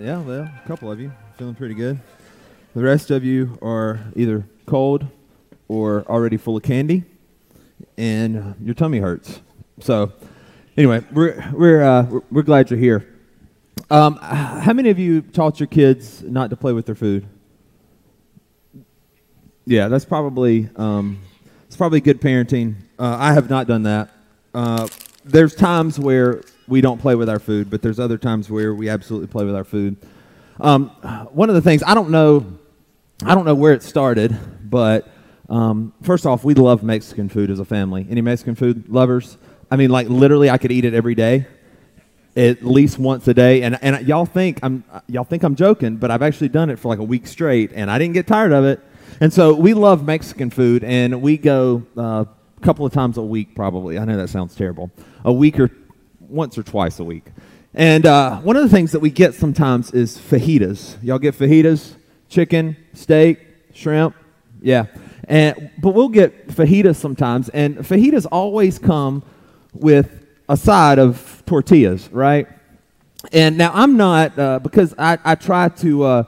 Yeah, well, a couple of you feeling pretty good. The rest of you are either cold or already full of candy, and your tummy hurts. So, anyway, we're we're uh, we're, glad you're here. Um, how many of you taught your kids not to play with their food? Yeah, that's probably um, it's probably good parenting. Uh, I have not done that. Uh, there's times where we don't play with our food, but there's other times where we absolutely play with our food. Um, one of the things I don't know, I don't know where it started, but um, first off, we love Mexican food as a family. Any Mexican food lovers? I mean, like literally, I could eat it every day, at least once a day. And and y'all think I'm y'all think I'm joking, but I've actually done it for like a week straight, and I didn't get tired of it. And so we love Mexican food, and we go uh, a couple of times a week, probably. I know that sounds terrible. A week or once or twice a week. And uh, one of the things that we get sometimes is fajitas. Y'all get fajitas? Chicken, steak, shrimp? Yeah. And, but we'll get fajitas sometimes, and fajitas always come with a side of tortillas, right? And now I'm not, uh, because I, I try to, uh,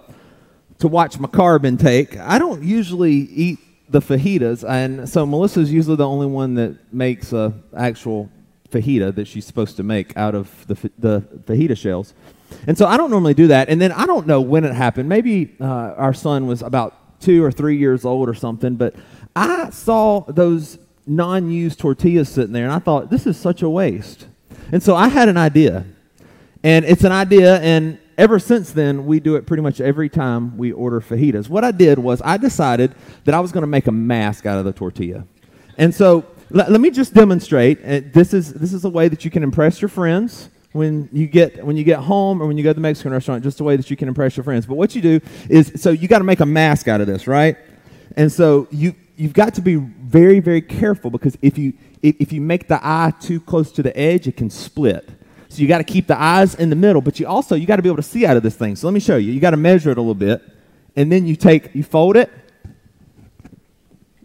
to watch my carb intake, I don't usually eat the fajitas. And so Melissa's usually the only one that makes a actual fajita that she's supposed to make out of the, the fajita shells. And so I don't normally do that. And then I don't know when it happened. Maybe uh, our son was about two or three years old or something, but I saw those non used tortillas sitting there and I thought, this is such a waste. And so I had an idea. And it's an idea, and ever since then, we do it pretty much every time we order fajitas. What I did was I decided that I was going to make a mask out of the tortilla. And so let, let me just demonstrate. Uh, this is this is a way that you can impress your friends when you get when you get home or when you go to the Mexican restaurant. Just a way that you can impress your friends. But what you do is so you got to make a mask out of this, right? And so you you've got to be very very careful because if you if, you make the eye too close to the edge, it can split. So you got to keep the eyes in the middle, but you also you got to be able to see out of this thing. So let me show you. You got to measure it a little bit, and then you take you fold it.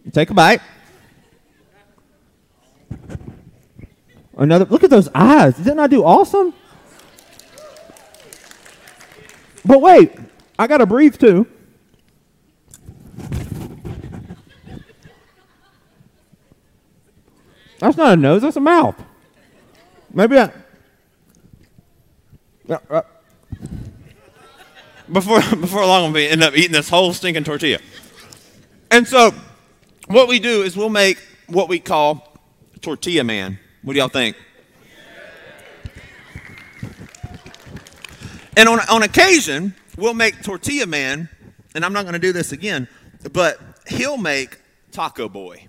You take a bite. Another look at those eyes. Didn't I do awesome? But wait, I gotta breathe too. That's not a nose, that's a mouth. Maybe I. Uh, uh. Before, before long, to end up eating this whole stinking tortilla. And so, what we do is we'll make what we call tortilla man. What do y'all think? And on, on occasion, we'll make Tortilla Man, and I'm not going to do this again, but he'll make Taco Boy.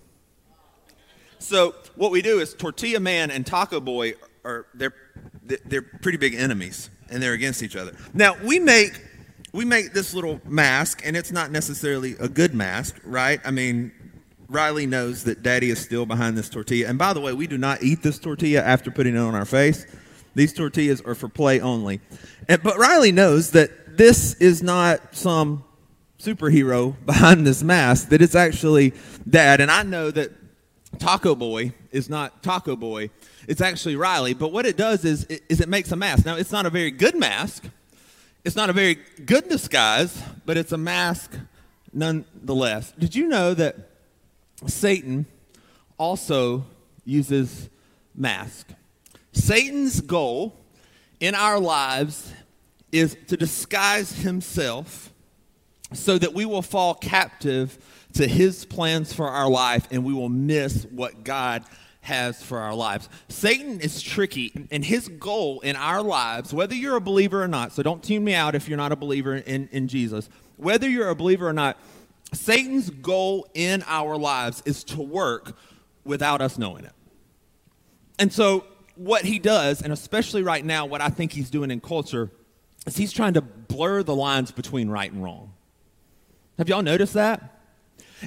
So what we do is Tortilla Man and Taco Boy are they're they're pretty big enemies, and they're against each other. Now we make we make this little mask, and it's not necessarily a good mask, right? I mean, Riley knows that daddy is still behind this tortilla. And by the way, we do not eat this tortilla after putting it on our face. These tortillas are for play only. And, but Riley knows that this is not some superhero behind this mask, that it's actually dad. And I know that Taco Boy is not Taco Boy, it's actually Riley. But what it does is, is it makes a mask. Now, it's not a very good mask, it's not a very good disguise, but it's a mask nonetheless. Did you know that? Satan also uses mask. Satan's goal in our lives is to disguise himself so that we will fall captive to his plans for our life and we will miss what God has for our lives. Satan is tricky, and his goal in our lives, whether you're a believer or not, so don't tune me out if you're not a believer in, in Jesus, whether you're a believer or not, Satan's goal in our lives is to work without us knowing it. And so what he does, and especially right now, what I think he's doing in culture, is he's trying to blur the lines between right and wrong. Have y'all noticed that?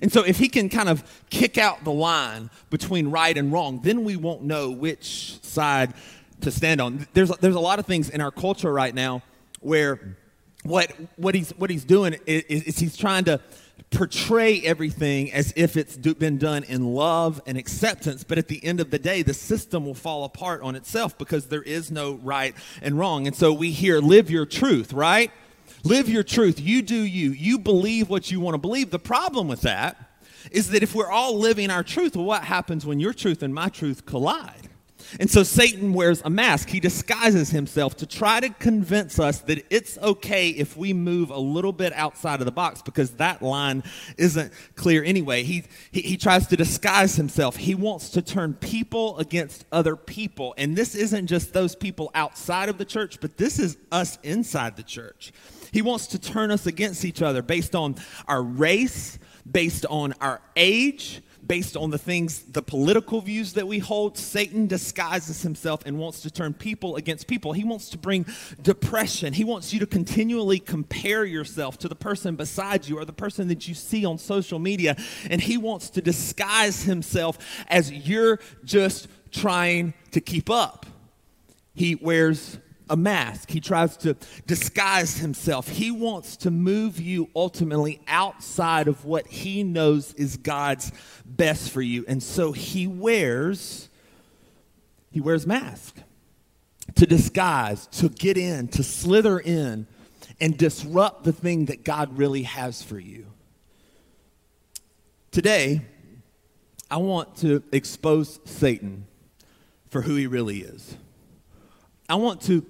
And so, if he can kind of kick out the line between right and wrong, then we won't know which side to stand on. There's, there's a lot of things in our culture right now where what, what, he's, what he's doing is, is he's trying to portray everything as if it's been done in love and acceptance, but at the end of the day, the system will fall apart on itself because there is no right and wrong. And so we hear, live your truth, right? Live your truth. You do you. You believe what you want to believe. The problem with that is that if we're all living our truth, well, what happens when your truth and my truth collide? And so Satan wears a mask. He disguises himself to try to convince us that it's okay if we move a little bit outside of the box because that line isn't clear anyway. He, he, he, tries to disguise himself. He wants to turn people against other people. And this isn't just those people outside of the church, but this is us inside the church. He wants to turn us against each other based on our race, based on our age, based on the things, the political views that we hold. Satan disguises himself and wants to turn people against people. He wants to bring depression. He wants you to continually compare yourself to the person beside you or the person that you see on social media. And he wants to disguise himself as you're just trying to keep up. He wears a mask. He tries to disguise himself. He wants to move you ultimately outside of what he knows is God's best for you. And so he wears he wears mask to disguise, to get in, to slither in and disrupt the thing that God really has for you. Today, I want to expose Satan for who he really is. I want to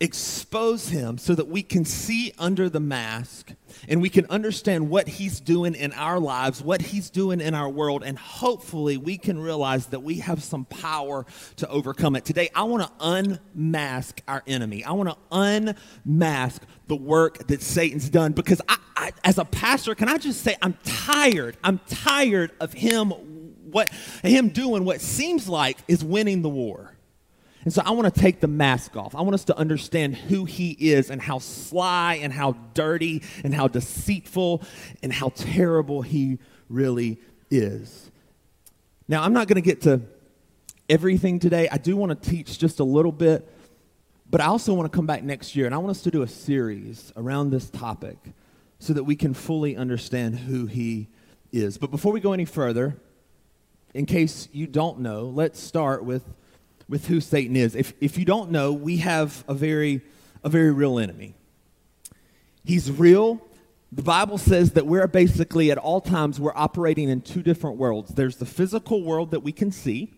expose him so that we can see under the mask and we can understand what he's doing in our lives, what he's doing in our world, and hopefully we can realize that we have some power to overcome it. Today, I want to unmask our enemy. I want to unmask the work that Satan's done because I, I, as a pastor, can I just say I'm tired. I'm tired of him what him doing what seems like is winning the war. And so I want to take the mask off. I want us to understand who he is and how sly and how dirty and how deceitful and how terrible he really is. Now, I'm not going to get to everything today. I do want to teach just a little bit, but I also want to come back next year and I want us to do a series around this topic so that we can fully understand who he is. But before we go any further, in case you don't know, let's start with with who Satan is. If, if you don't know, we have a very, a very real enemy. He's real. The Bible says that we're basically at all times we're operating in two different worlds. There's the physical world that we can see.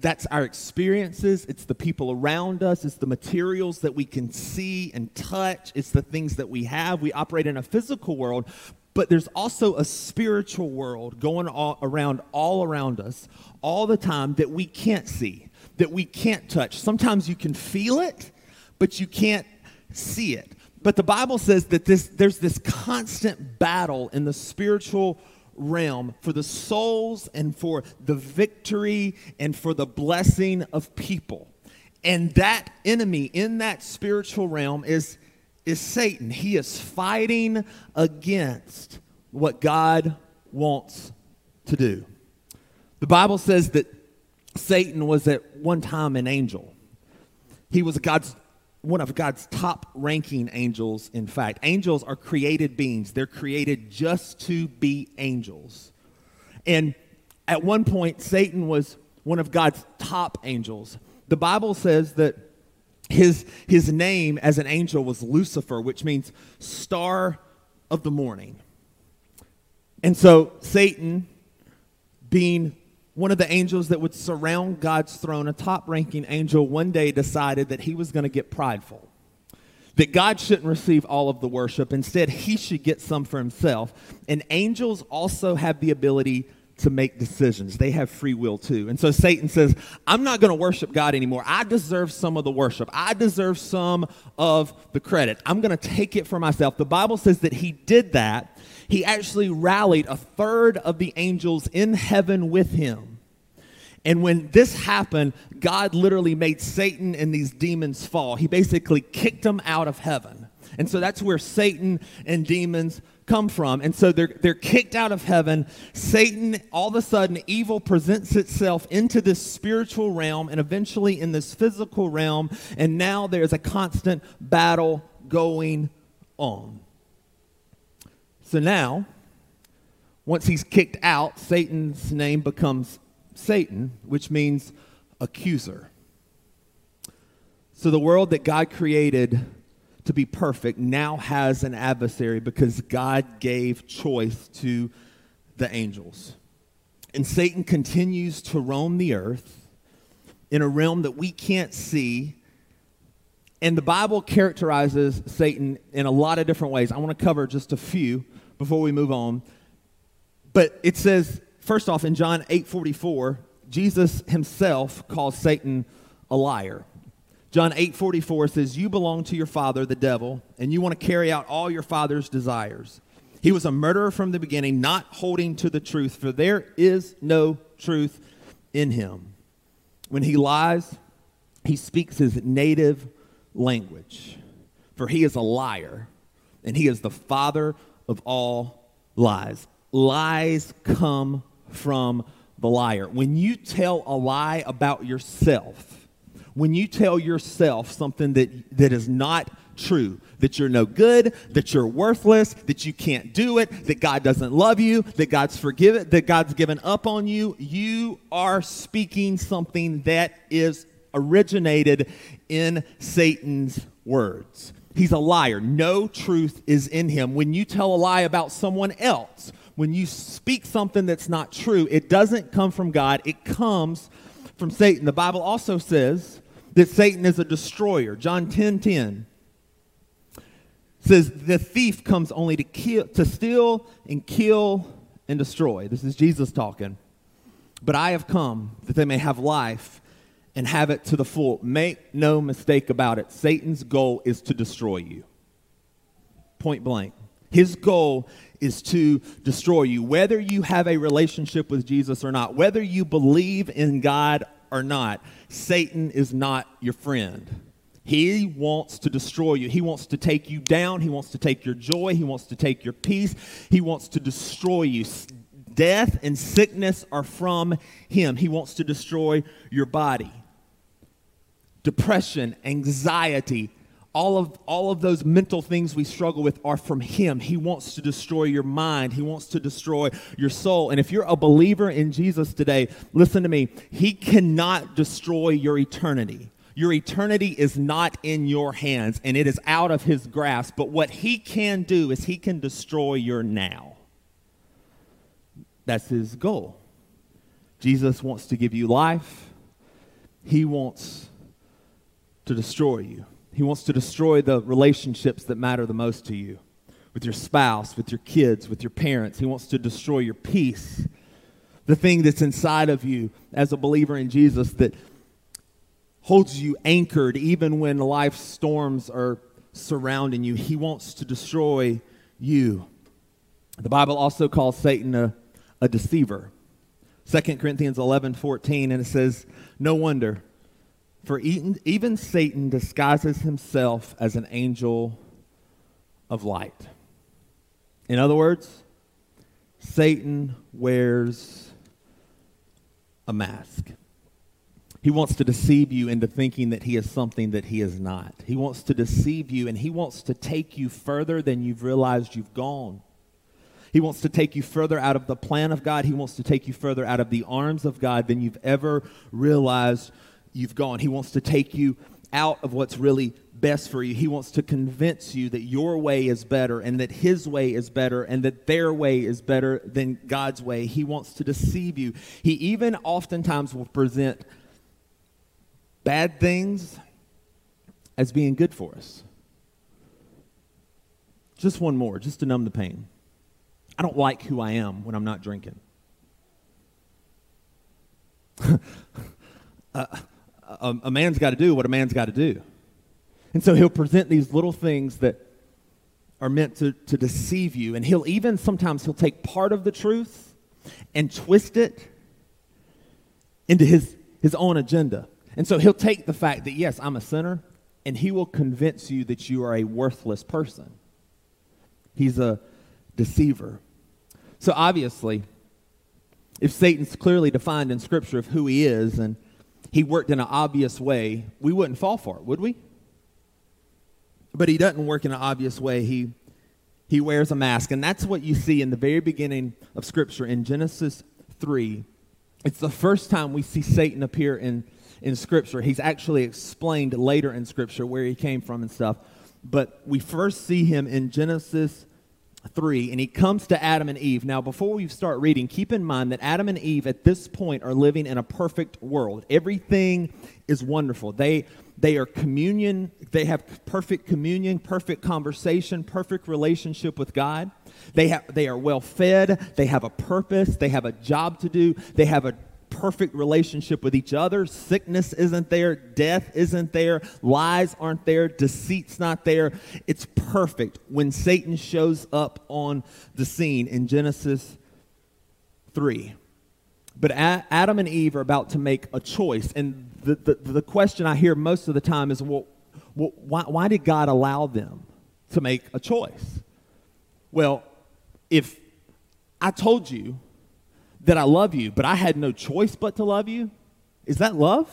That's our experiences, it's the people around us, it's the materials that we can see and touch, it's the things that we have. We operate in a physical world, but there's also a spiritual world going all around all around us all the time that we can't see that we can't touch. Sometimes you can feel it, but you can't see it. But the Bible says that this, there's this constant battle in the spiritual realm for the souls and for the victory and for the blessing of people. And that enemy in that spiritual realm is, is Satan. He is fighting against what God wants to do. The Bible says that Satan was at one time an angel. He was God's one of God's top ranking angels, in fact. Angels are created beings, they're created just to be angels. And at one point, Satan was one of God's top angels. The Bible says that his, his name as an angel was Lucifer, which means star of the morning. And so, Satan, being one of the angels that would surround God's throne, a top ranking angel, one day decided that he was going to get prideful. That God shouldn't receive all of the worship. Instead, he should get some for himself. And angels also have the ability to make decisions. They have free will too. And so Satan says, I'm not going to worship God anymore. I deserve some of the worship. I deserve some of the credit. I'm going to take it for myself. The Bible says that he did that he actually rallied a third of the angels in heaven with him. And when this happened, God literally made Satan and these demons fall. He basically kicked them out of heaven. And so that's where Satan and demons come from. And so they're, they're kicked out of heaven. Satan, all of a sudden, evil presents itself into this spiritual realm and eventually in this physical realm. And now there's a constant battle going on. So now, once he's kicked out, Satan's name becomes Satan, which means accuser. So the world that God created to be perfect now has an adversary because God gave choice to the angels. And Satan continues to roam the earth in a realm that we can't see. And the Bible characterizes Satan in a lot of different ways. I want to cover just a few before we move on. But it says, first off, in John 8 44, Jesus himself calls Satan a liar. John 8 44 says, You belong to your father, the devil, and you want to carry out all your father's desires. He was a murderer from the beginning, not holding to the truth, for there is no truth in him. When he lies, he speaks his native language, for he is a liar, and he is the father of all lies. Lies come from the liar. When you tell a lie about yourself, when you tell yourself something that, that is not true, that you're no good, that you're worthless, that you can't do it, that God doesn't love you, that God's forgiven, that God's given up on you, you are speaking something that is originated in Satan's words. He's a liar. No truth is in him. When you tell a lie about someone else, when you speak something that's not true, it doesn't come from God, it comes from Satan. The Bible also says that Satan is a destroyer. John 10 10 says, The thief comes only to, kill, to steal and kill and destroy. This is Jesus talking. But I have come that they may have life and have it to the full. Make no mistake about it. Satan's goal is to destroy you. Point blank. His goal is to destroy you. Whether you have a relationship with Jesus or not, whether you believe in God or not, Satan is not your friend. He wants to destroy you. He wants to take you down. He wants to take your joy. He wants to take your peace. He wants to destroy you. Death and sickness are from him. He wants to destroy your body. Depression, anxiety, all of, all of those mental things we struggle with are from Him. He wants to destroy your mind, He wants to destroy your soul. And if you're a believer in Jesus today, listen to me, He cannot destroy your eternity. Your eternity is not in your hands and it is out of His grasp. But what He can do is He can destroy your now. That's His goal. Jesus wants to give you life, He wants to destroy you. He wants to destroy the relationships that matter the most to you with your spouse, with your kids, with your parents. He wants to destroy your peace, the thing that's inside of you as a believer in Jesus that holds you anchored even when life's storms are surrounding you. He wants to destroy you. The Bible also calls Satan a, a deceiver. 2 Corinthians 11 14, and it says, No wonder for even, Satan disguises himself as an angel of light. In other words, Satan wears a mask. He wants to deceive you into thinking that he is something that he is not. He wants to deceive you and he wants to take you further than you've realized you've gone. He wants to take you further out of the plan of God. He wants to take you further out of the arms of God than you've ever realized you've gone. He wants to take you out of what's really best for you. He wants to convince you that your way is better and that his way is better and that their way is better than God's way. He wants to deceive you. He even oftentimes will present bad things as being good for us. Just one more, just to numb the pain. I don't like who I am when I'm not drinking. uh, a, a man's got to do what a man's got to do. And so he'll present these little things that are meant to, to deceive you. And he'll even sometimes he'll take part of the truth and twist it into his, his own agenda. And so he'll take the fact that, yes, I'm a sinner, and he will convince you that you are a worthless person. He's a deceiver. So obviously, if Satan's clearly defined in Scripture of who he is and he worked in an obvious way, we wouldn't fall for it, would we? But he doesn't work in an obvious way. He, he wears a mask. And that's what you see in the very beginning of Scripture in Genesis 3. It's the first time we see Satan appear in, in Scripture. He's actually explained later in Scripture where he came from and stuff. But we first see him in Genesis 3, and he comes to Adam and Eve. Now, before we start reading, keep in mind that Adam and Eve at this point are living in a perfect world. Everything is wonderful. They, they are communion, they have perfect communion, perfect conversation, perfect relationship with God. They, have, they are well fed, they have a purpose, they have a job to do, they have a perfect relationship with each other. Sickness isn't there, death isn't there, lies aren't there, deceit's not there. It's perfect when Satan shows up on the scene in Genesis 3. But Adam and Eve are about to make a choice. And the, the, the question I hear most of the time is well, why, why did God allow them to make a choice? Well, if I told you that I love you, but I had no choice but to love you? Is that love?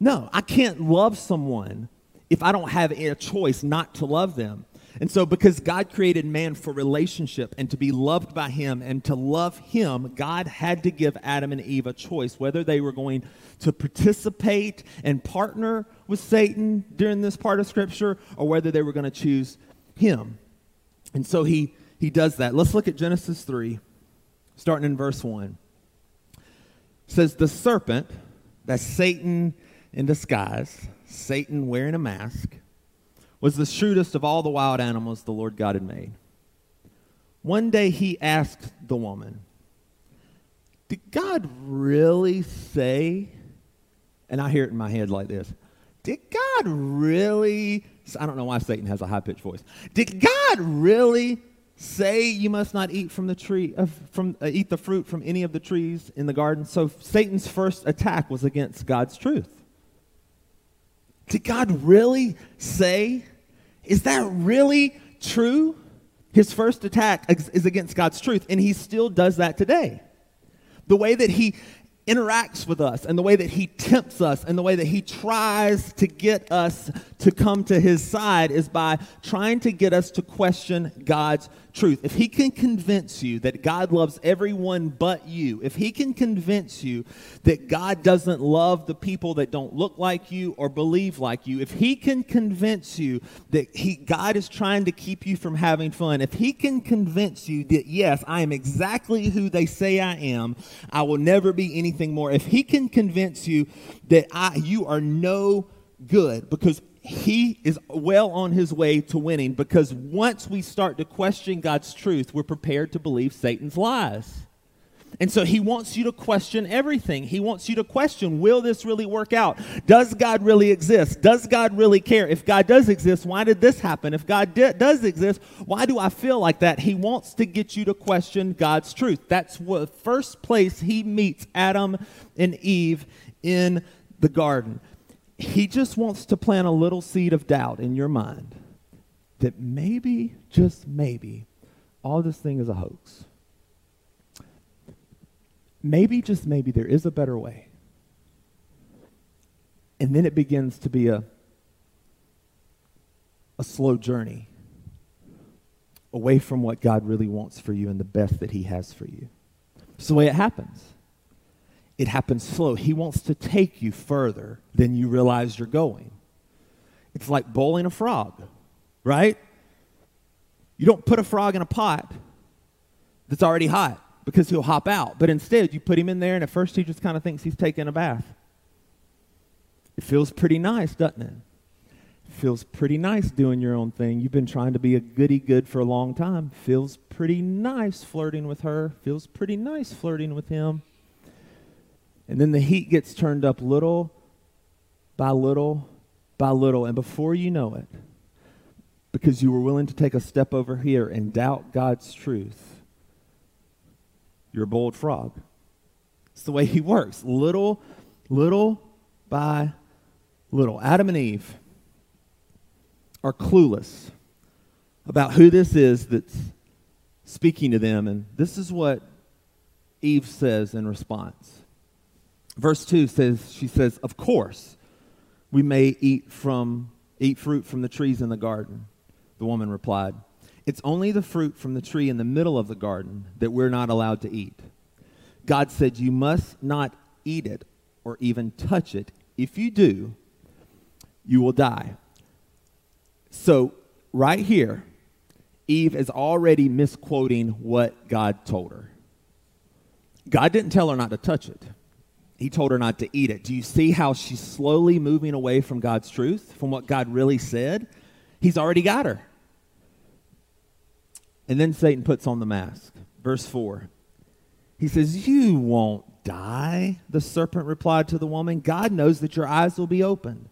No, I can't love someone if I don't have a choice not to love them. And so, because God created man for relationship and to be loved by him and to love him, God had to give Adam and Eve a choice whether they were going to participate and partner with Satan during this part of Scripture or whether they were going to choose him. And so, he, he does that. Let's look at Genesis 3 starting in verse 1. It says, The serpent, that's Satan in disguise, Satan wearing a mask, was the shrewdest of all the wild animals the Lord God had made. One day he asked the woman, Did God really say? And I hear it in my head like this Did God really? I don't know why Satan has a high pitched voice. Did God really say you must not eat from the tree uh, from uh, eat the fruit from any of the trees in the garden. So satan's first attack was against god's truth. Did god really say is that really true? His first attack is against god's truth and he still does that today. The way that he interacts with us and the way that he tempts us and the way that he tries to get us to come to his side is by trying to get us to question God's truth. If he can convince you that God loves everyone but you, if he can convince you that God doesn't love the people that don't look like you or believe like you, if he can convince you that he, God is trying to keep you from having fun, if he can convince you that, yes, I am exactly who they say I am, I will never be anything more, if he can convince you that I, you are no good because he is well on his way to winning because once we start to question God's truth, we're prepared to believe Satan's lies. And so he wants you to question everything. He wants you to question will this really work out? Does God really exist? Does God really care? If God does exist, why did this happen? If God does exist, why do I feel like that? He wants to get you to question God's truth. That's the first place he meets Adam and Eve in the garden he just wants to plant a little seed of doubt in your mind that maybe, just maybe, all this thing is a hoax. Maybe, just maybe, there is a better way. And then it begins to be a, a slow journey away from what God really wants for you and the best that He has for you. It's the way it happens it happens slow. He wants to take you further than you realize you're going. It's like bowling a frog, right? You don't put a frog in a pot that's already hot because he'll hop out. But instead, you put him in there, and at first, he just kind of thinks he's taking a bath. It feels pretty nice, doesn't it? It feels pretty nice doing your own thing. You've been trying to be a goody good for a long time. Feels pretty nice flirting with her. Feels pretty nice flirting with him. And then the heat gets turned up little by little by little. And before you know it, because you were willing to take a step over here and doubt God's truth, you're a bold frog. It's the way he works. Little, little by little. Adam and Eve are clueless about who this is that's speaking to them. And this is what Eve says in response. Verse 2 says, She says, Of course, we may eat, from, eat fruit from the trees in the garden. The woman replied, It's only the fruit from the tree in the middle of the garden that we're not allowed to eat. God said, You must not eat it or even touch it. If you do, you will die. So, right here, Eve is already misquoting what God told her. God didn't tell her not to touch it. He told her not to eat it. Do you see how she's slowly moving away from God's truth, from what God really said? He's already got her. And then Satan puts on the mask. Verse 4. He says, You won't die, the serpent replied to the woman. God knows that your eyes will be opened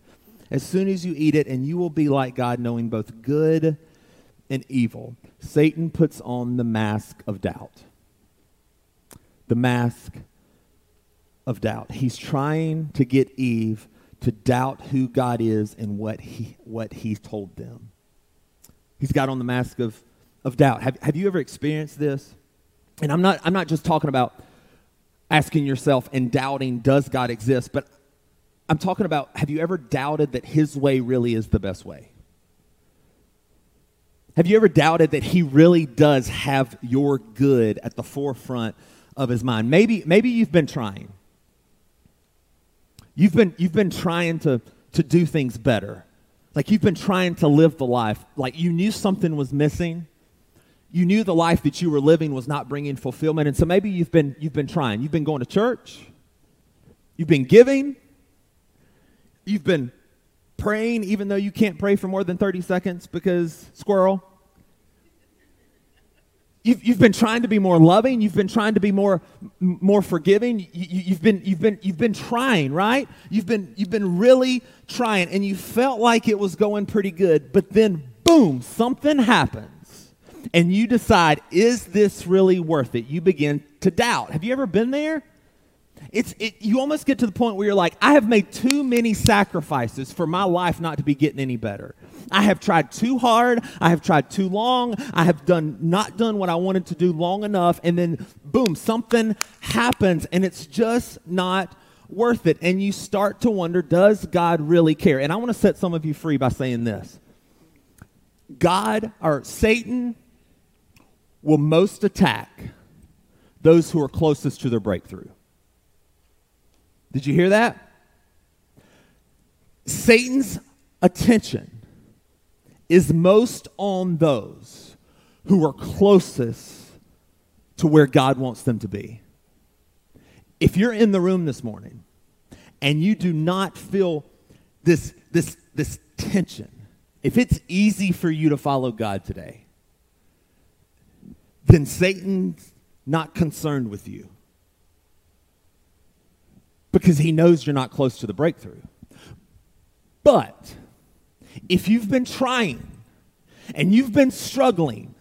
as soon as you eat it, and you will be like God, knowing both good and evil. Satan puts on the mask of doubt. The mask of doubt. He's trying to get Eve to doubt who God is and what he, what he told them. He's got on the mask of, of doubt. Have, have you ever experienced this? And I'm not, I'm not just talking about asking yourself and doubting, does God exist? But I'm talking about, have you ever doubted that his way really is the best way? Have you ever doubted that he really does have your good at the forefront of his mind? Maybe, maybe you've been trying. You've been, you've been trying to, to do things better. Like you've been trying to live the life. Like you knew something was missing. You knew the life that you were living was not bringing fulfillment. And so maybe you've been, you've been trying. You've been going to church. You've been giving. You've been praying even though you can't pray for more than 30 seconds because squirrel. You've, you've been trying to be more loving. You've been trying to be more, more forgiving. You, you, you've, been, you've, been, you've been trying, right? You've been, you've been really trying, and you felt like it was going pretty good. But then, boom, something happens, and you decide, is this really worth it? You begin to doubt. Have you ever been there? It's, it, you almost get to the point where you're like, I have made too many sacrifices for my life not to be getting any better. I have tried too hard. I have tried too long. I have done not done what I wanted to do long enough. And then, boom, something happens and it's just not worth it. And you start to wonder, does God really care? And I want to set some of you free by saying this God or Satan will most attack those who are closest to their breakthrough. Did you hear that? Satan's attention is most on those who are closest to where God wants them to be. If you're in the room this morning and you do not feel this, this, this tension, if it's easy for you to follow God today, then Satan's not concerned with you because he knows you're not close to the breakthrough. But if you've been trying and you've been struggling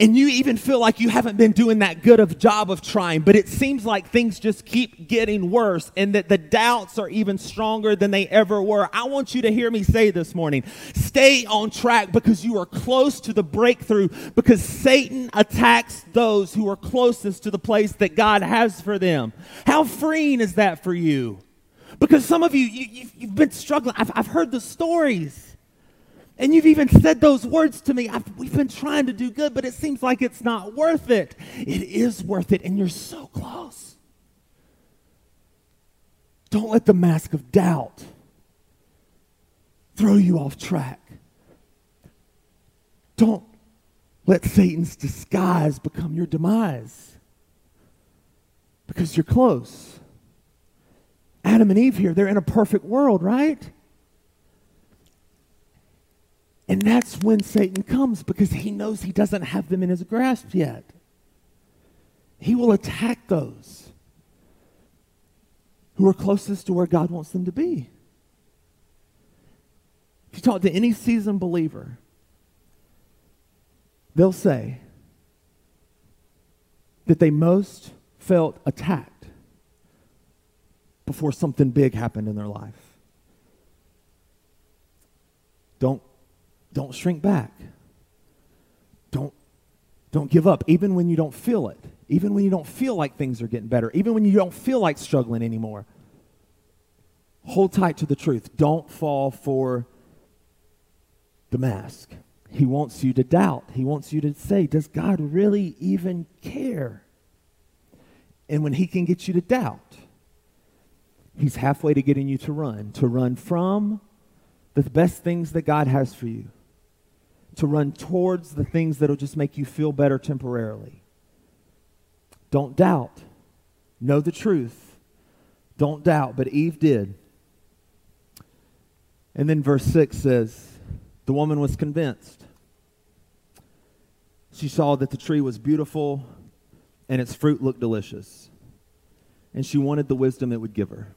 and you even feel like you haven't been doing that good of job of trying but it seems like things just keep getting worse and that the doubts are even stronger than they ever were i want you to hear me say this morning stay on track because you are close to the breakthrough because satan attacks those who are closest to the place that god has for them. How freeing is that for you because some of you, you have been struggling I've, I've heard the stories and you've even said those words to me. I've, we've been trying to do good, but it seems like it's not worth it. It is worth it, and you're so close. Don't let the mask of doubt throw you off track. Don't let Satan's disguise become your demise because you're close. Adam and Eve here, they're in a perfect world, right? And that's when Satan comes because he knows he doesn't have them in his grasp yet. He will attack those who are closest to where God wants them to be. If you talk to any seasoned believer, they'll say that they most felt attacked before something big happened in their life. Don't, don't shrink back. Don't, don't give up, even when you don't feel it, even when you don't feel like things are getting better, even when you don't feel like struggling anymore. Hold tight to the truth. Don't fall for the mask. He wants you to doubt. He wants you to say, Does God really even care? And when He can get you to doubt, He's halfway to getting you to run, to run from the best things that God has for you, to run towards the things that'll just make you feel better temporarily. Don't doubt. Know the truth. Don't doubt. But Eve did. And then verse 6 says, The woman was convinced. She saw that the tree was beautiful and its fruit looked delicious. And she wanted the wisdom it would give her.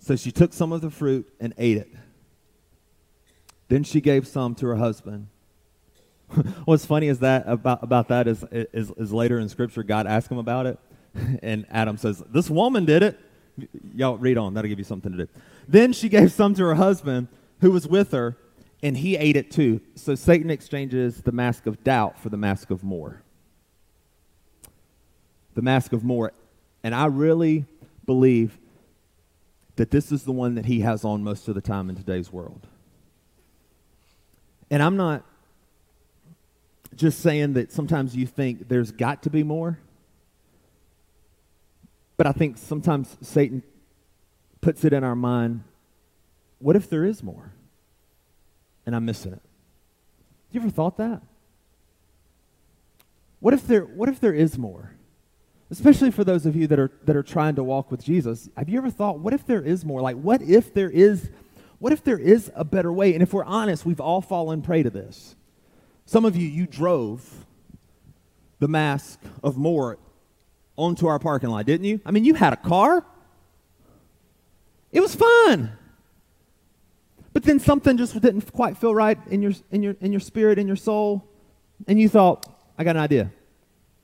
So she took some of the fruit and ate it. Then she gave some to her husband. What's funny is that about, about that is, is, is later in Scripture, God asked him about it. And Adam says, This woman did it. Y'all read on, that'll give you something to do. Then she gave some to her husband who was with her, and he ate it too. So Satan exchanges the mask of doubt for the mask of more. The mask of more. And I really believe that this is the one that he has on most of the time in today's world. And I'm not just saying that sometimes you think there's got to be more, but I think sometimes Satan puts it in our mind what if there is more? And I'm missing it. You ever thought that? What if there, what if there is more? Especially for those of you that are that are trying to walk with Jesus. Have you ever thought, what if there is more? Like, what if there is, what if there is a better way? And if we're honest, we've all fallen prey to this. Some of you, you drove the mask of more onto our parking lot, didn't you? I mean, you had a car. It was fun. But then something just didn't quite feel right in your in your in your spirit, in your soul, and you thought, I got an idea.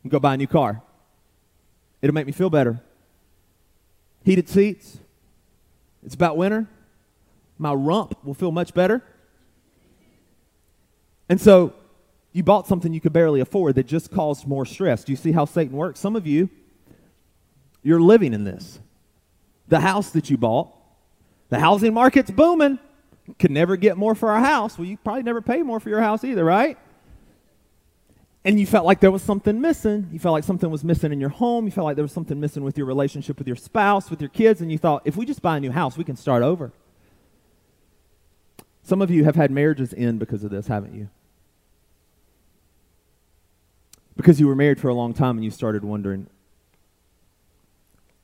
Go buy a new car. It'll make me feel better. Heated seats. It's about winter. My rump will feel much better. And so you bought something you could barely afford that just caused more stress. Do you see how Satan works? Some of you, you're living in this. The house that you bought, the housing market's booming. Could never get more for our house. Well, you probably never pay more for your house either, right? And you felt like there was something missing. You felt like something was missing in your home. You felt like there was something missing with your relationship with your spouse, with your kids, and you thought, if we just buy a new house, we can start over. Some of you have had marriages end because of this, haven't you? Because you were married for a long time and you started wondering,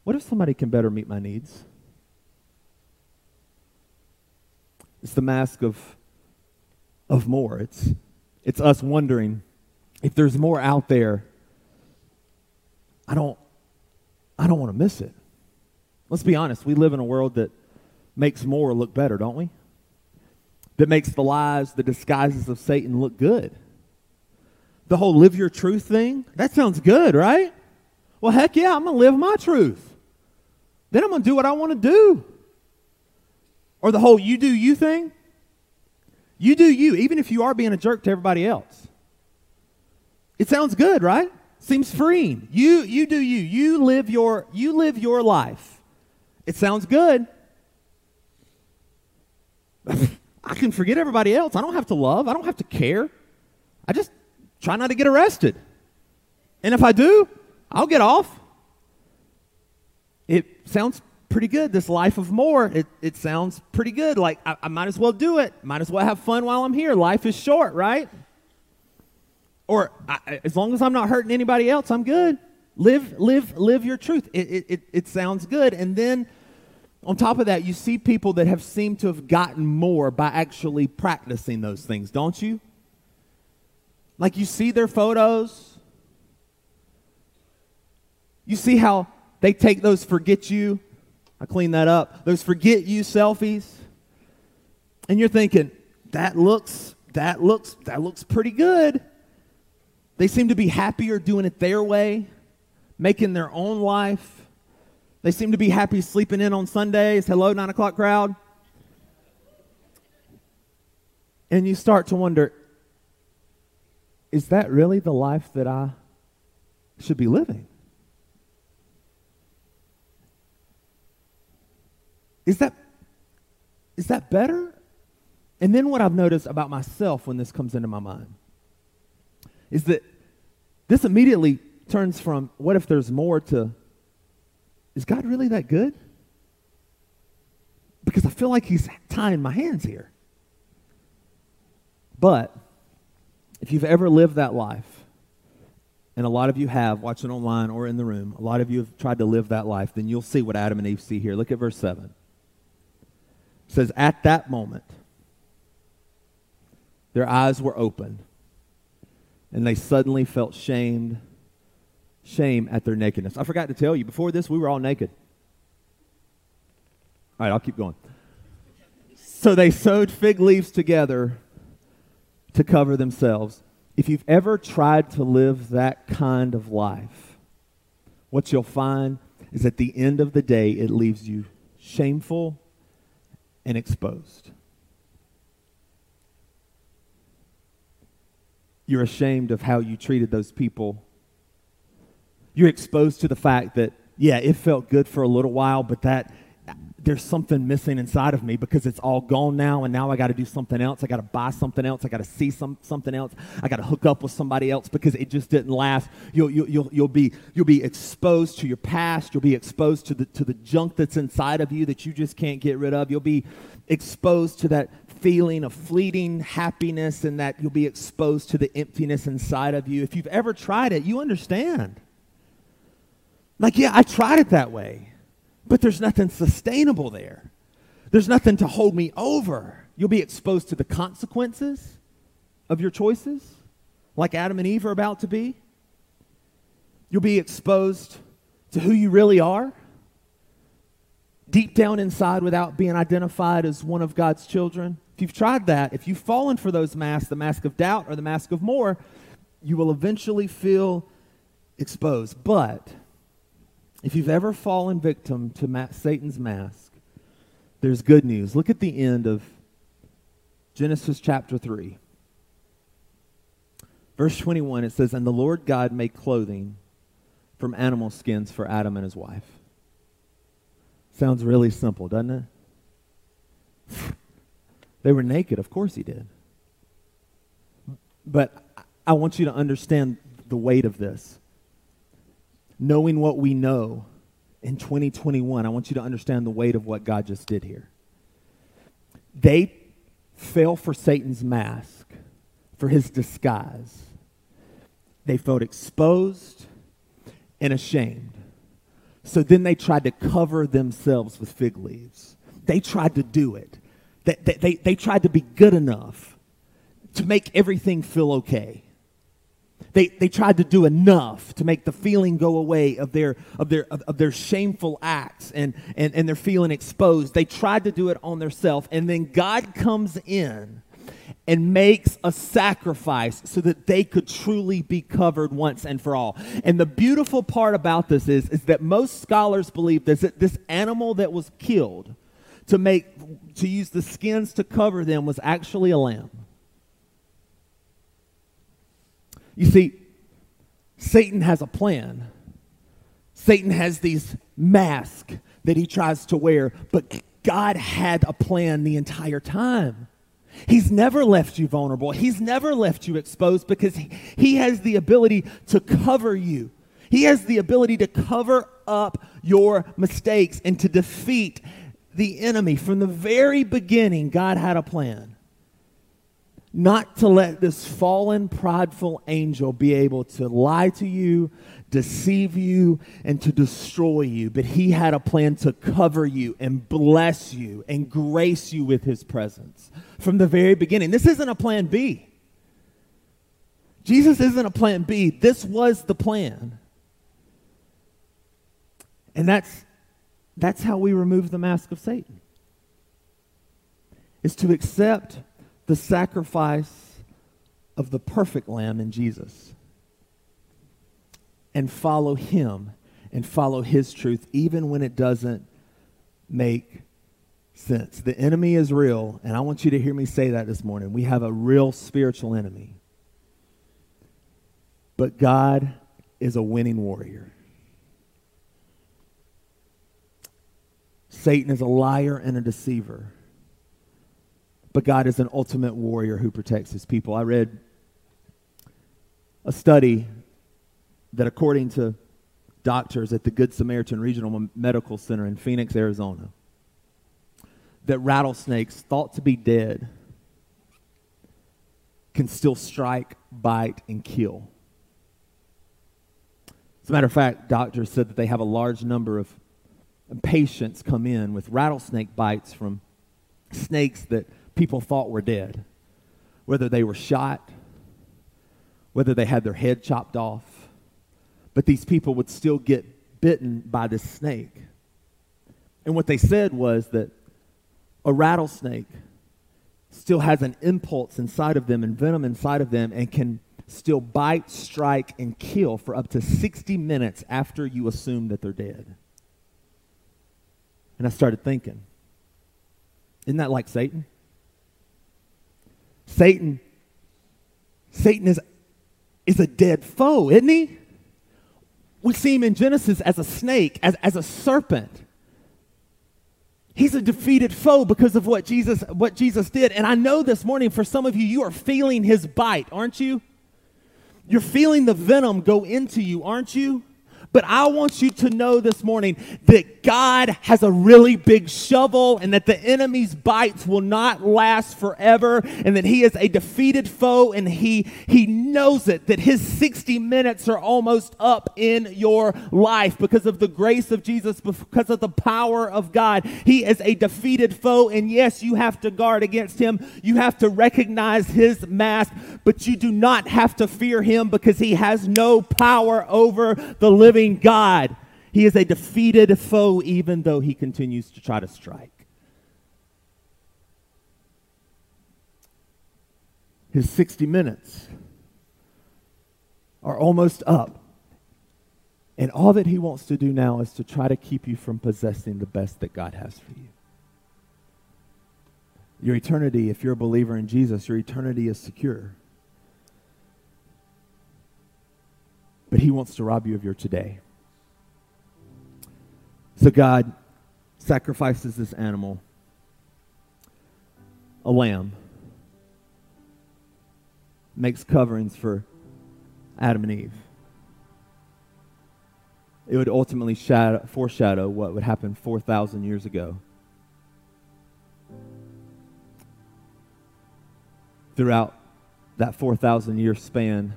what if somebody can better meet my needs? It's the mask of, of more. It's, it's us wondering if there's more out there, I don't I don't want to miss it. Let's be honest, we live in a world that makes more look better, don't we? That makes the lies, the disguises of Satan look good. The whole live your truth thing, that sounds good, right? Well, heck yeah, I'm going to live my truth. Then I'm going to do what I want to do. Or the whole you do you thing. You do you, even if you are being a jerk to everybody else. It sounds good, right? Seems freeing. You you do you. You live your you live your life. It sounds good. I can forget everybody else. I don't have to love. I don't have to care. I just try not to get arrested. And if I do, I'll get off. It sounds pretty good, this life of more. It, it sounds pretty good. Like, I, I might as well do it. Might as well have fun while I'm here. Life is short, right? Or I, as long as I'm not hurting anybody else, I'm good. Live, live, live your truth. It, it, it sounds good. And then on top of that, you see people that have seemed to have gotten more by actually practicing those things, don't you? Like you see their photos. You see how they take those forget you. I clean that up. Those forget you selfies. And you're thinking, that looks, that looks, that looks pretty good. They seem to be happier doing it their way, making their own life, They seem to be happy sleeping in on Sundays. Hello, nine o'clock crowd. And you start to wonder is that really the life that I should be living? Is that, is that better? And then what I've noticed about myself when this comes into my mind is that this immediately turns from what if there's more to is God really that good? Because I feel like he's tying my hands here. But if you've ever lived that life, and a lot of you have, watching online or in the room, a lot of you have tried to live that life, then you'll see what Adam and Eve see here. Look at verse 7. It says, At that moment, their eyes were opened, and they suddenly felt shamed shame at their nakedness. I forgot to tell you, before this, we were all naked. All right, I'll keep going. So they sewed fig leaves together to cover themselves. If you've ever tried to live that kind of life, what you'll find is at the end of the day, it leaves you shameful and exposed. You're ashamed of how you treated those people you're exposed to the fact that, yeah, it felt good for a little while, but that there's something missing inside of me because it's all gone now and now I got to do something else. I got to buy something else. I got to see some, something else. I got to hook up with somebody else because it just didn't last. You'll, you'll, you'll, you'll, be, you'll be exposed to your past. You'll be exposed to the, to the junk that's inside of you that you just can't get rid of. You'll be exposed to that feeling of fleeting happiness and that you'll be exposed to the emptiness inside of you. If you've ever tried it, you understand. Like, yeah, I tried it that way, but there's nothing sustainable there. There's nothing to hold me over. You'll be exposed to the consequences of your choices, like Adam and Eve are about to be. You'll be exposed to who you really are, deep down inside without being identified as one of God's children. You've tried that, if you've fallen for those masks, the mask of doubt or the mask of more, you will eventually feel exposed. But if you've ever fallen victim to ma- Satan's mask, there's good news. Look at the end of Genesis chapter 3. Verse 21, it says, And the Lord God made clothing from animal skins for Adam and his wife. Sounds really simple, doesn't it? They were naked, of course he did. But I want you to understand the weight of this knowing what we know in 2021, I want you to understand the weight of what God just did here. They fell for Satan's mask, for his disguise. They felt exposed and ashamed. So then they tried to cover themselves with fig leaves. They tried to do it. They, they, they, tried to be good enough to make everything feel okay. They, they tried to do enough to make the feeling go away of their, of their, of, of their shameful acts and, and, and they're feeling exposed. They tried to do it on themselves. And then God comes in and makes a sacrifice so that they could truly be covered once and for all. And the beautiful part about this is, is that most scholars believe that this animal that was killed to make to use the skins to cover them was actually a lamb. You see, Satan has a plan. Satan has these masks that he tries to wear, but God had a plan the entire time. He's never left you vulnerable. He's never left you exposed because he, he has the ability to cover you. He has the ability to cover up your mistakes and to defeat the enemy. From the very beginning, God had a plan not to let this fallen, prideful angel be able to lie to you, deceive you, and to destroy you. But he had a plan to cover you and bless you and grace you with his presence from the very beginning. This isn't a plan B. Jesus isn't a plan B. This was the plan. And that's, that's how we remove the mask of Satan. Is to accept the sacrifice of the perfect lamb in Jesus and follow him and follow His truth, even when it doesn't make sense. The enemy is real, and I want you to hear me say that this morning. We have a real spiritual enemy. But God is a winning warrior. Satan is a liar and a deceiver. But God is an ultimate warrior who protects his people. I read a study that, according to doctors at the Good Samaritan Regional Medical Center in Phoenix, Arizona, that rattlesnakes thought to be dead can still strike, bite, and kill. As a matter of fact, doctors said that they have a large number of patients come in with rattlesnake bites from snakes that people thought were dead, whether they were shot, whether they had their head chopped off. But these people would still get bitten by this snake. And what they said was that a rattlesnake still has an impulse inside of them and venom inside of them and can still bite, strike, and kill for up to 60 minutes after you assume that they're dead. And I started thinking, isn't that like Satan? Satan, Satan is, is a dead foe, isn't he? We see him in Genesis as a snake, as, as a serpent. He's a defeated foe because of what Jesus, what Jesus did. And I know this morning for some of you, you are feeling his bite, aren't you? You're feeling the venom go into you, aren't you? But I want you to know this morning that God has a really big shovel and that the enemy's bites will not last forever and that he is a defeated foe and he, he knows it, that his 60 minutes are almost up in your life because of the grace of Jesus, because of the power of God. He is a defeated foe and yes, you have to guard against him. You have to recognize his mask, but you do not have to fear him because he has no power over the living God. He is a defeated foe, even though he continues to try to strike. His 60 minutes are almost up. And all that he wants to do now is to try to keep you from possessing the best that God has for you. Your eternity, if you're a believer in Jesus, your eternity is secure. But he wants to rob you of your today. So God sacrifices this animal, a lamb, makes coverings for Adam and Eve. It would ultimately shadow, foreshadow what would happen 4,000 years ago. Throughout that 4,000 year span,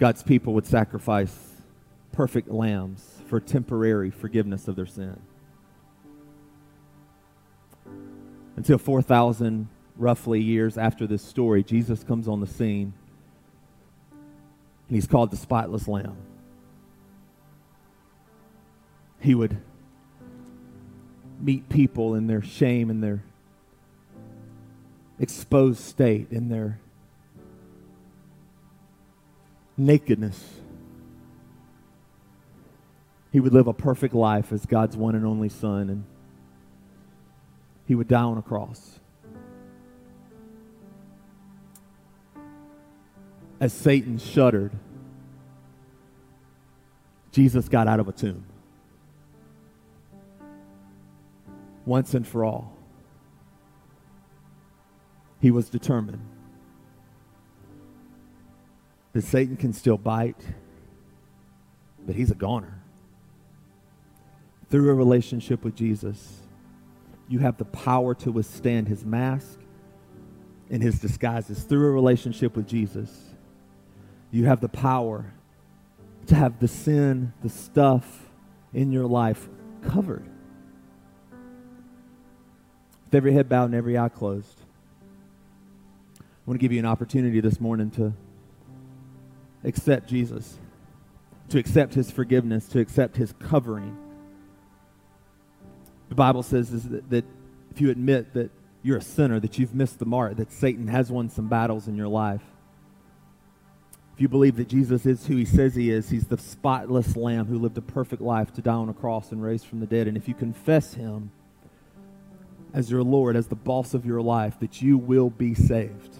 God's people would sacrifice perfect lambs for temporary forgiveness of their sin. Until 4,000 roughly years after this story, Jesus comes on the scene and he's called the spotless lamb. He would meet people in their shame and their exposed state, in their nakedness. He would live a perfect life as God's one and only Son, and he would die on a cross. As Satan shuddered, Jesus got out of a tomb. Once and for all. He was determined that Satan can still bite, but he's a goner. Through a relationship with Jesus, you have the power to withstand his mask and his disguises. Through a relationship with Jesus, you have the power to have the sin, the stuff in your life covered. With every head bowed and every eye closed, I want to give you an opportunity this morning to accept Jesus, to accept his forgiveness, to accept his covering. The Bible says is that, that if you admit that you're a sinner, that you've missed the mark, that Satan has won some battles in your life, if you believe that Jesus is who he says he is, he's the spotless lamb who lived a perfect life to die on a cross and raised from the dead. And if you confess him as your Lord, as the boss of your life, that you will be saved.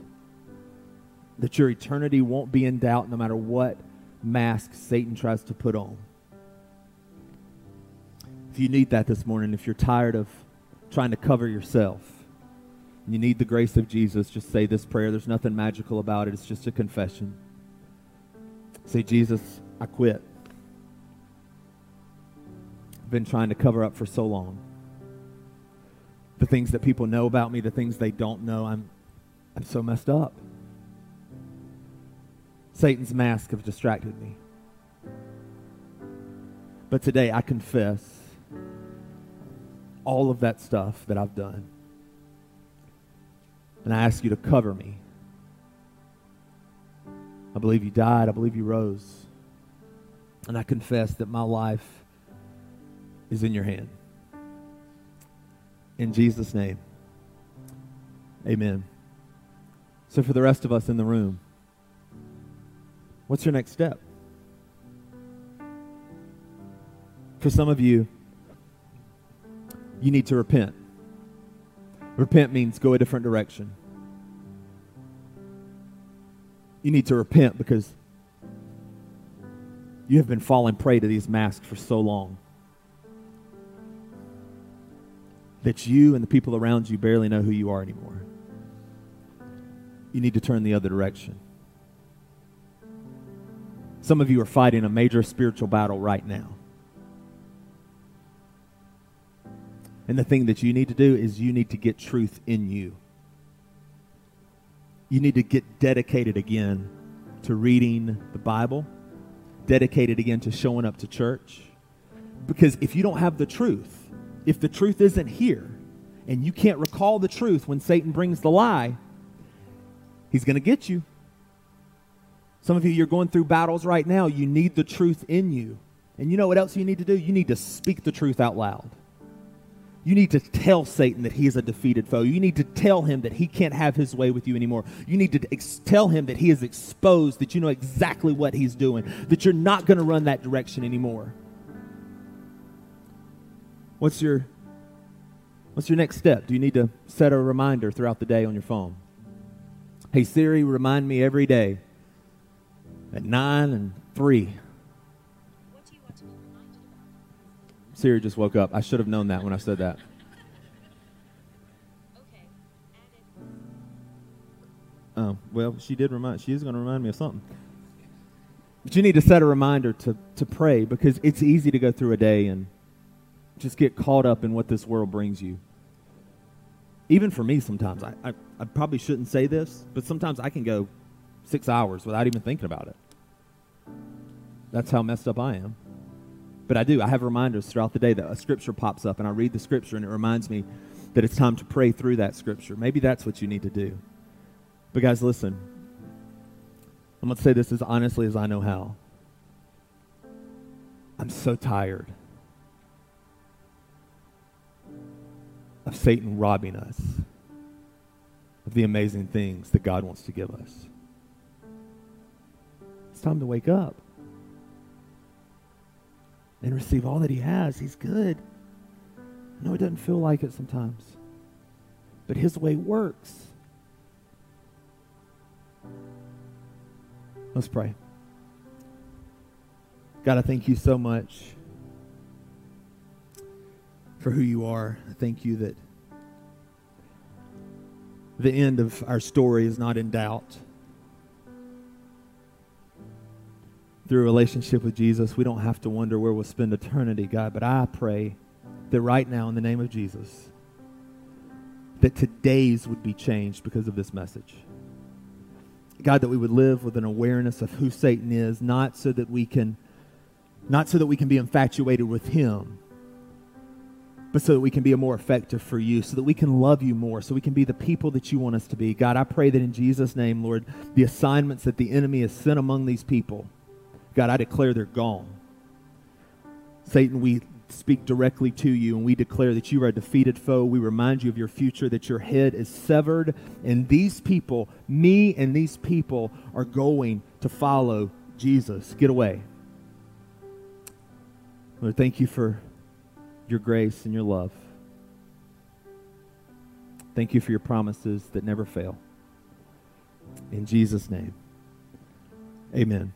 That your eternity won't be in doubt no matter what mask Satan tries to put on. If you need that this morning, if you're tired of trying to cover yourself, you need the grace of Jesus, just say this prayer. There's nothing magical about it, it's just a confession. Say, Jesus, I quit. I've been trying to cover up for so long. The things that people know about me, the things they don't know, I'm, I'm so messed up. Satan's mask have distracted me. But today I confess all of that stuff that I've done. And I ask you to cover me I believe you died. I believe you rose. And I confess that my life is in your hand. In Jesus' name, amen. So, for the rest of us in the room, what's your next step? For some of you, you need to repent. Repent means go a different direction you need to repent because you have been falling prey to these masks for so long that you and the people around you barely know who you are anymore. You need to turn the other direction. Some of you are fighting a major spiritual battle right now. And the thing that you need to do is you need to get truth in you you need to get dedicated again to reading the Bible, dedicated again to showing up to church. Because if you don't have the truth, if the truth isn't here, and you can't recall the truth when Satan brings the lie, he's going to get you. Some of you, you're going through battles right now. You need the truth in you. And you know what else you need to do? You need to speak the truth out loud. You need to tell Satan that he is a defeated foe. You need to tell him that he can't have his way with you anymore. You need to ex- tell him that he is exposed, that you know exactly what he's doing, that you're not going to run that direction anymore. What's your What's your next step? Do you need to set a reminder throughout the day on your phone? Hey Siri, remind me every day at 9 and 3 Siri just woke up. I should have known that when I said that. Okay. Oh, well, she did remind she is going to remind me of something. But you need to set a reminder to, to pray because it's easy to go through a day and just get caught up in what this world brings you. Even for me, sometimes, I, I, I probably shouldn't say this, but sometimes I can go six hours without even thinking about it. That's how messed up I am. But I do. I have reminders throughout the day that a scripture pops up, and I read the scripture, and it reminds me that it's time to pray through that scripture. Maybe that's what you need to do. But, guys, listen. I'm going to say this as honestly as I know how. I'm so tired of Satan robbing us of the amazing things that God wants to give us. It's time to wake up and receive all that He has. He's good. I know it doesn't feel like it sometimes, but His way works. Let's pray. God, I thank you so much for who you are. I thank you that the end of our story is not in doubt. Through a relationship with Jesus, we don't have to wonder where we'll spend eternity, God. But I pray that right now, in the name of Jesus, that today's would be changed because of this message. God, that we would live with an awareness of who Satan is, not so that we can, not so that we can be infatuated with him, but so that we can be more effective for you, so that we can love you more, so we can be the people that you want us to be. God, I pray that in Jesus' name, Lord, the assignments that the enemy has sent among these people, God, I declare they're gone. Satan, we speak directly to you and we declare that you are a defeated foe. We remind you of your future, that your head is severed, and these people, me and these people, are going to follow Jesus. Get away. Lord, thank you for your grace and your love. Thank you for your promises that never fail. In Jesus' name, amen.